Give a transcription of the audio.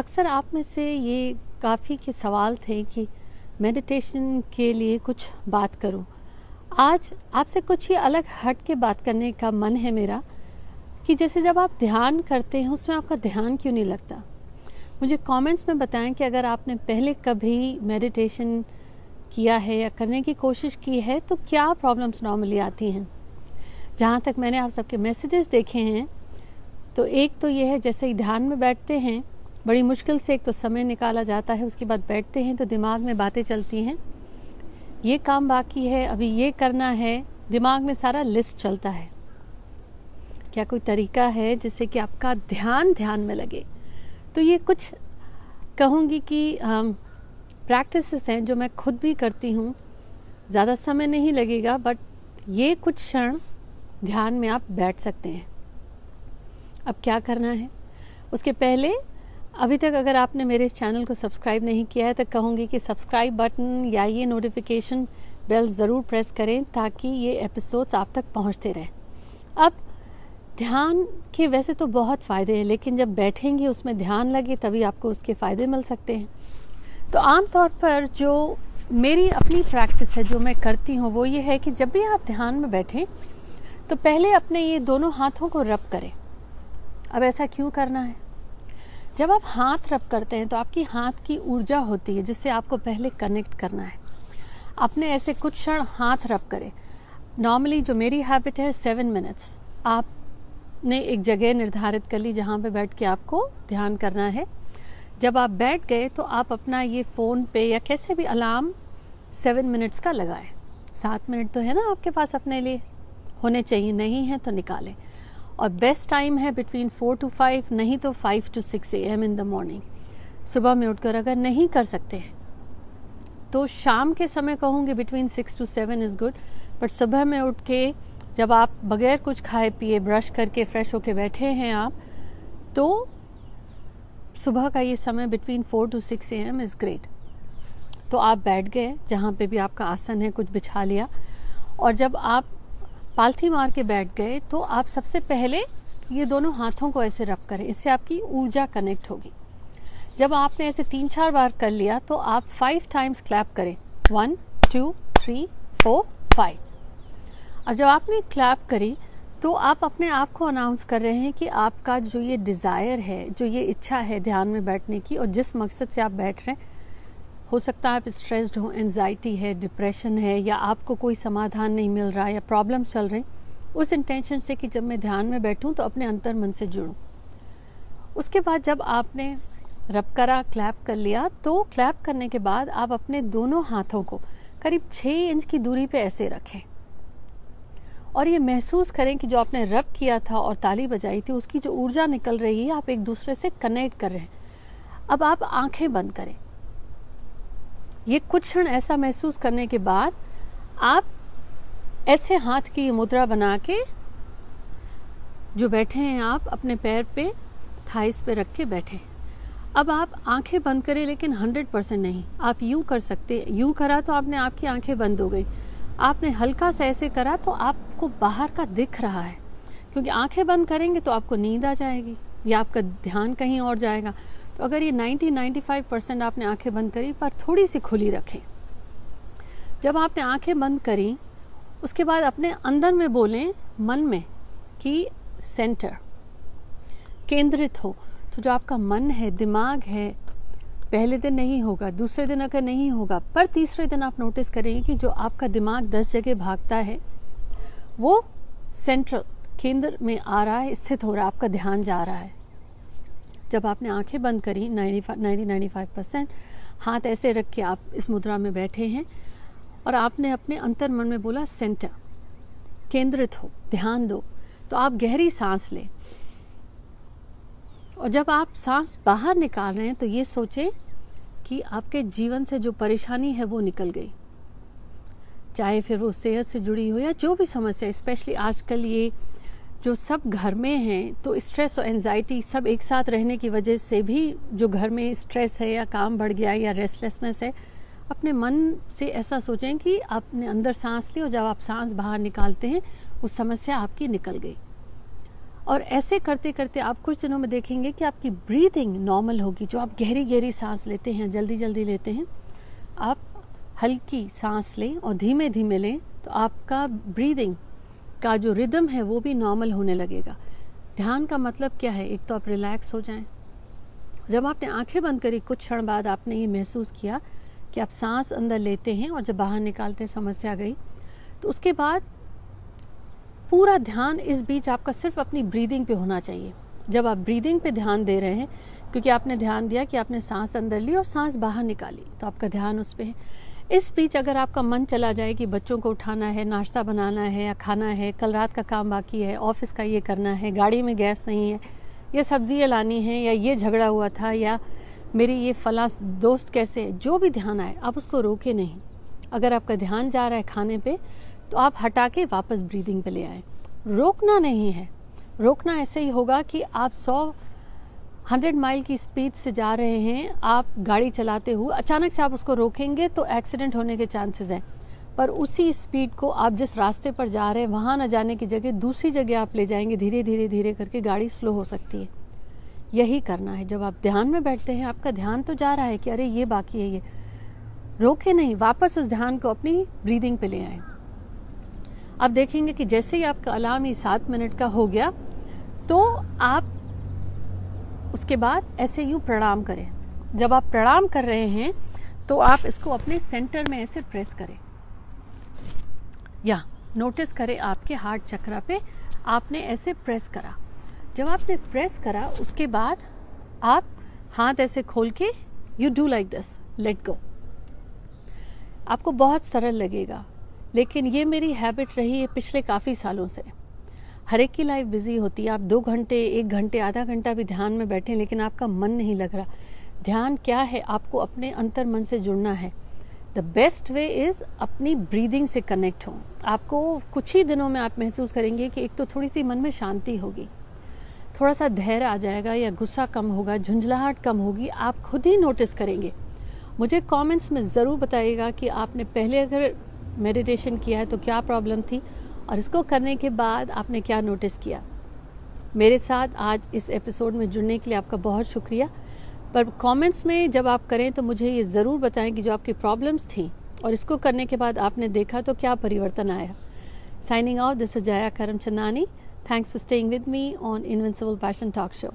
अक्सर आप में से ये काफ़ी के सवाल थे कि मेडिटेशन के लिए कुछ बात करूँ। आज आपसे कुछ ही अलग हट के बात करने का मन है मेरा कि जैसे जब आप ध्यान करते हैं, उसमें आपका ध्यान क्यों नहीं लगता मुझे कमेंट्स में बताएँ कि अगर आपने पहले कभी मेडिटेशन किया है या करने की कोशिश की है तो क्या प्रॉब्लम्स नॉर्मली आती हैं जहाँ तक मैंने आप सबके मैसेजेस देखे हैं तो एक तो ये है, जैसे ही ध्यान में बैठते हैं बड़ी मुश्किल से एक तो समय निकाला जाता है, उसके बाद बैठते हैं तो दिमाग में बातें चलती हैं। ये काम बाकी है, अभी ये करना है, दिमाग में सारा लिस्ट चलता है। क्या कोई तरीका है जिससे कि आपका ध्यान ध्यान में लगे? तो ये कुछ कहूँगी कि प्रैक्टिस हैं जो मैं खुद भी करती हूँ। ज़्यादा समय नहीं लगेगा बट ये कुछ क्षण ध्यान में आप बैठ सकते हैं। अब क्या करना है? उसके पहले अभी तक अगर आपने मेरे इस चैनल को सब्सक्राइब नहीं किया है तो कहूँगी कि सब्सक्राइब बटन या ये नोटिफिकेशन बेल ज़रूर प्रेस करें ताकि ये एपिसोड्स आप तक पहुँचते रहें। अब, ध्यान के वैसे तो बहुत फ़ायदे हैं, लेकिन जब बैठेंगे उसमें ध्यान लगे तभी आपको उसके फ़ायदे मिल सकते हैं। तो आम तौर पर जो मेरी अपनी प्रैक्टिस है, जो मैं करती हूँ, वो ये है कि जब भी आप ध्यान में बैठें तो पहले अपने ये दोनों हाथों को रब करें। अब ऐसा क्यों करना है? जब आप हाथ रब करते हैं तो आपकी हाथ की ऊर्जा होती है, जिससे आपको पहले कनेक्ट करना है। अपने ऐसे कुछ क्षण हाथ रब करें। नॉर्मली जो मेरी हैबिट है सेवन मिनट्स आपने एक जगह निर्धारित कर ली जहाँ पे बैठ के आपको ध्यान करना है। जब आप बैठ गए तो आप अपना ये फ़ोन पे या कैसे भी अलार्म सेवन मिनट्स का लगाएँ। सात मिनट तो है ना आपके पास अपने लिए। होने चाहिए, नहीं है तो निकालें। और बेस्ट टाइम है बिटवीन फोर टू फाइव नहीं तो five to six a m in the morning सुबह में उठकर अगर नहीं कर सकते हैं तो शाम के समय कहूँगी between six to seven is good but सुबह में उठ के जब आप बगैर कुछ खाए पिए ब्रश करके फ्रेश होके बैठे हैं आप तो सुबह का ये समय between four to six a m is great तो आप बैठ गए, जहाँ पे भी आपका आसन है, कुछ बिछा लिया। और जब आप पालथी मार के बैठ गए तो आप सबसे पहले ये दोनों हाथों को ऐसे रब करें, इससे आपकी ऊर्जा कनेक्ट होगी। जब आपने ऐसे तीन चार बार कर लिया तो आप फाइव टाइम्स क्लैप करें। One two three four five अब जब आपने क्लैप करी तो आप अपने आप को अनाउंस कर रहे हैं कि आपका जो ये डिज़ायर है, जो ये इच्छा है ध्यान में बैठने की और जिस मकसद से आप बैठ रहे हैं हो सकता है आप स्ट्रेस्ड हो एनजाइटी है डिप्रेशन है, या आपको कोई समाधान नहीं मिल रहा है या प्रॉब्लम चल रही उस इंटेंशन से कि जब मैं ध्यान में बैठूं तो अपने अंतर मन से जुड़ूं। उसके बाद जब आपने रब करा क्लैप कर लिया तो क्लैप करने के बाद आप अपने दोनों हाथों को करीब छः इंच की दूरी पे ऐसे रखें। और ये महसूस करें कि जो आपने रब किया था और ताली बजाई थी, उसकी जो ऊर्जा निकल रही है, आप एक दूसरे से कनेक्ट कर रहे हैं। अब आप आँखें बंद करें। ये कुछ क्षण ऐसा महसूस करने के बाद आप ऐसे हाथ की मुद्रा बना के जो बैठे हैं आप, अपने पैर पे थाइस पे रख के बैठे अब आप आँखें बंद करें, लेकिन हंड्रेड परसेंट नहीं। आप यूँ कर सकते, यूँ करा तो आपने आपकी आँखें बंद हो गई। आपने हल्का सा ऐसे करा तो आपको बाहर का दिख रहा है। क्योंकि आँखें बंद करेंगे तो आपको नींद आ जाएगी, या आपका ध्यान कहीं और जाएगा। तो अगर ये 90-95 परसेंट आपने आँखें बंद करी, पर थोड़ी सी खुली रखें। जब आपने आँखें बंद करी, उसके बाद अपने अंदर में बोलें, मन में, कि सेंटर केंद्रित हो। तो जो आपका मन है, दिमाग है, पहले दिन नहीं होगा, दूसरे दिन अगर नहीं होगा, पर तीसरे दिन आप नोटिस करेंगे कि जो आपका दिमाग दस जगह भागता है, वो सेंट्रल केंद्र में आ रहा है, स्थित हो रहा है, आपका ध्यान जा रहा है। जब आपने आँखें बंद करी नाइन्टी नाइन्टी फाइव परसेंट हाथ ऐसे रख के आप इस मुद्रा में बैठे हैं और आपने अपने अंतर मन में बोला सेंटर केंद्रित हो, ध्यान दो। तो आप गहरी सांस लें। और जब आप सांस बाहर निकाल रहे हैं तो ये सोचें कि आपके जीवन से जो परेशानी है, वो निकल गई। चाहे फिर वो सेहत से जुड़ी हो या जो भी समस्या स्पेशली आजकल ये जो सब घर में हैं तो स्ट्रेस और एनजाइटी सब एक साथ रहने की वजह से भी जो घर में स्ट्रेस है या काम बढ़ गया या रेस्टलेसनेस है, अपने मन से ऐसा सोचें कि आपने अंदर सांस ली और जब आप सांस बाहर निकालते हैं वो समस्या आपकी निकल गई। और ऐसे करते करते आप कुछ दिनों में देखेंगे कि आपकी ब्रीदिंग नॉर्मल होगी, जो आप गहरी गहरी सांस लेते हैं जल्दी जल्दी लेते हैं। आप हल्की सांस लें और धीमे धीमे लें तो आपका ब्रीदिंग का जो रिदम है, वो भी नॉर्मल होने लगेगा। ध्यान का मतलब क्या है? एक तो आप रिलैक्स हो जाएँ। जब आपने आँखें बंद करी, कुछ क्षण बाद आपने ये महसूस किया कि आप सांस अंदर लेते हैं और जब बाहर निकालते हैं, समस्या गई। तो उसके बाद पूरा ध्यान इस बीच आपका सिर्फ़ अपनी ब्रीदिंग पे होना चाहिए। जब आप ब्रीदिंग पे ध्यान दे रहे हैं, क्योंकि आपने ध्यान दिया कि आपने सांस अंदर ली और सांस बाहर निकाली तो आपका ध्यान उस पर है। इस बीच अगर आपका मन चला जाए कि बच्चों को उठाना है, नाश्ता बनाना है या खाना है, कल रात का काम बाकी है, ऑफ़िस का ये करना है, गाड़ी में गैस नहीं है, या सब्ज़ियाँ लानी है या ये झगड़ा हुआ था या मेरी ये फला दोस्त कैसे जो भी ध्यान आए, आप उसको रोके नहीं। अगर आपका ध्यान जा रहा है खाने पे तो आप हटा के वापस ब्रीदिंग पे ले आए। रोकना नहीं है। रोकना ऐसे ही होगा कि आप सौ हंड्रेड माइल की स्पीड से जा रहे हैं। आप गाड़ी चलाते हुए, अचानक से आप उसको रोकेंगे तो एक्सीडेंट होने के चांसेस हैं। पर उसी स्पीड को आप जिस रास्ते पर जा रहे हैं, वहाँ न जाने की जगह, दूसरी जगह आप ले जाएँगे धीरे धीरे धीरे करके गाड़ी स्लो हो सकती है। यही करना है। जब आप ध्यान में बैठते हैं, आपका ध्यान तो जा रहा है कि अरे, ये बाकी है, ये। रोके नहीं, वापस उस ध्यान को अपनी ब्रीदिंग पे ले आए। आप देखेंगे कि जैसे ही आपका अलार्म ही सात मिनट का हो गया तो आप उसके बाद ऐसे यूँ प्रणाम करें। जब आप प्रणाम कर रहे हैं तो आप इसको अपने सेंटर में ऐसे प्रेस करें। या, नोटिस करें आपके हार्ट चक्रा पे आपने ऐसे प्रेस करा। जब आपने प्रेस करा, उसके बाद आप हाथ ऐसे खोल के you do like this let go आपको बहुत सरल लगेगा। लेकिन ये मेरी हैबिट रही है पिछले काफ़ी सालों से। हर एक की लाइफ बिज़ी होती है। आप दो घंटे, एक घंटे, आधा घंटा भी ध्यान में बैठे लेकिन आपका मन नहीं लग रहा। ध्यान क्या है? आपको अपने अंतर मन से जुड़ना है। द बेस्ट वे इज़ अपनी ब्रीदिंग से कनेक्ट हो। आपको कुछ ही दिनों में आप महसूस करेंगे कि एक तो थोड़ी सी मन में शांति होगी। थोड़ा सा धैर्य आ जाएगा या गुस्सा कम होगा, झुंझलाहट कम होगी, आप खुद ही नोटिस करेंगे। मुझे कमेंट्स में ज़रूर बताइएगा कि आपने पहले अगर मेडिटेशन किया है तो क्या प्रॉब्लम थी? और इसको करने के बाद आपने क्या नोटिस किया? मेरे साथ आज इस एपिसोड में जुड़ने के लिए आपका बहुत शुक्रिया। पर कमेंट्स में जब आप करें तो मुझे ये ज़रूर बताएँ कि जो आपकी प्रॉब्लम्स थी और इसको करने के बाद आपने देखा तो क्या परिवर्तन आया। Signing out this Jaya Karamchandani thanks for staying with me on invincible passion talk Show.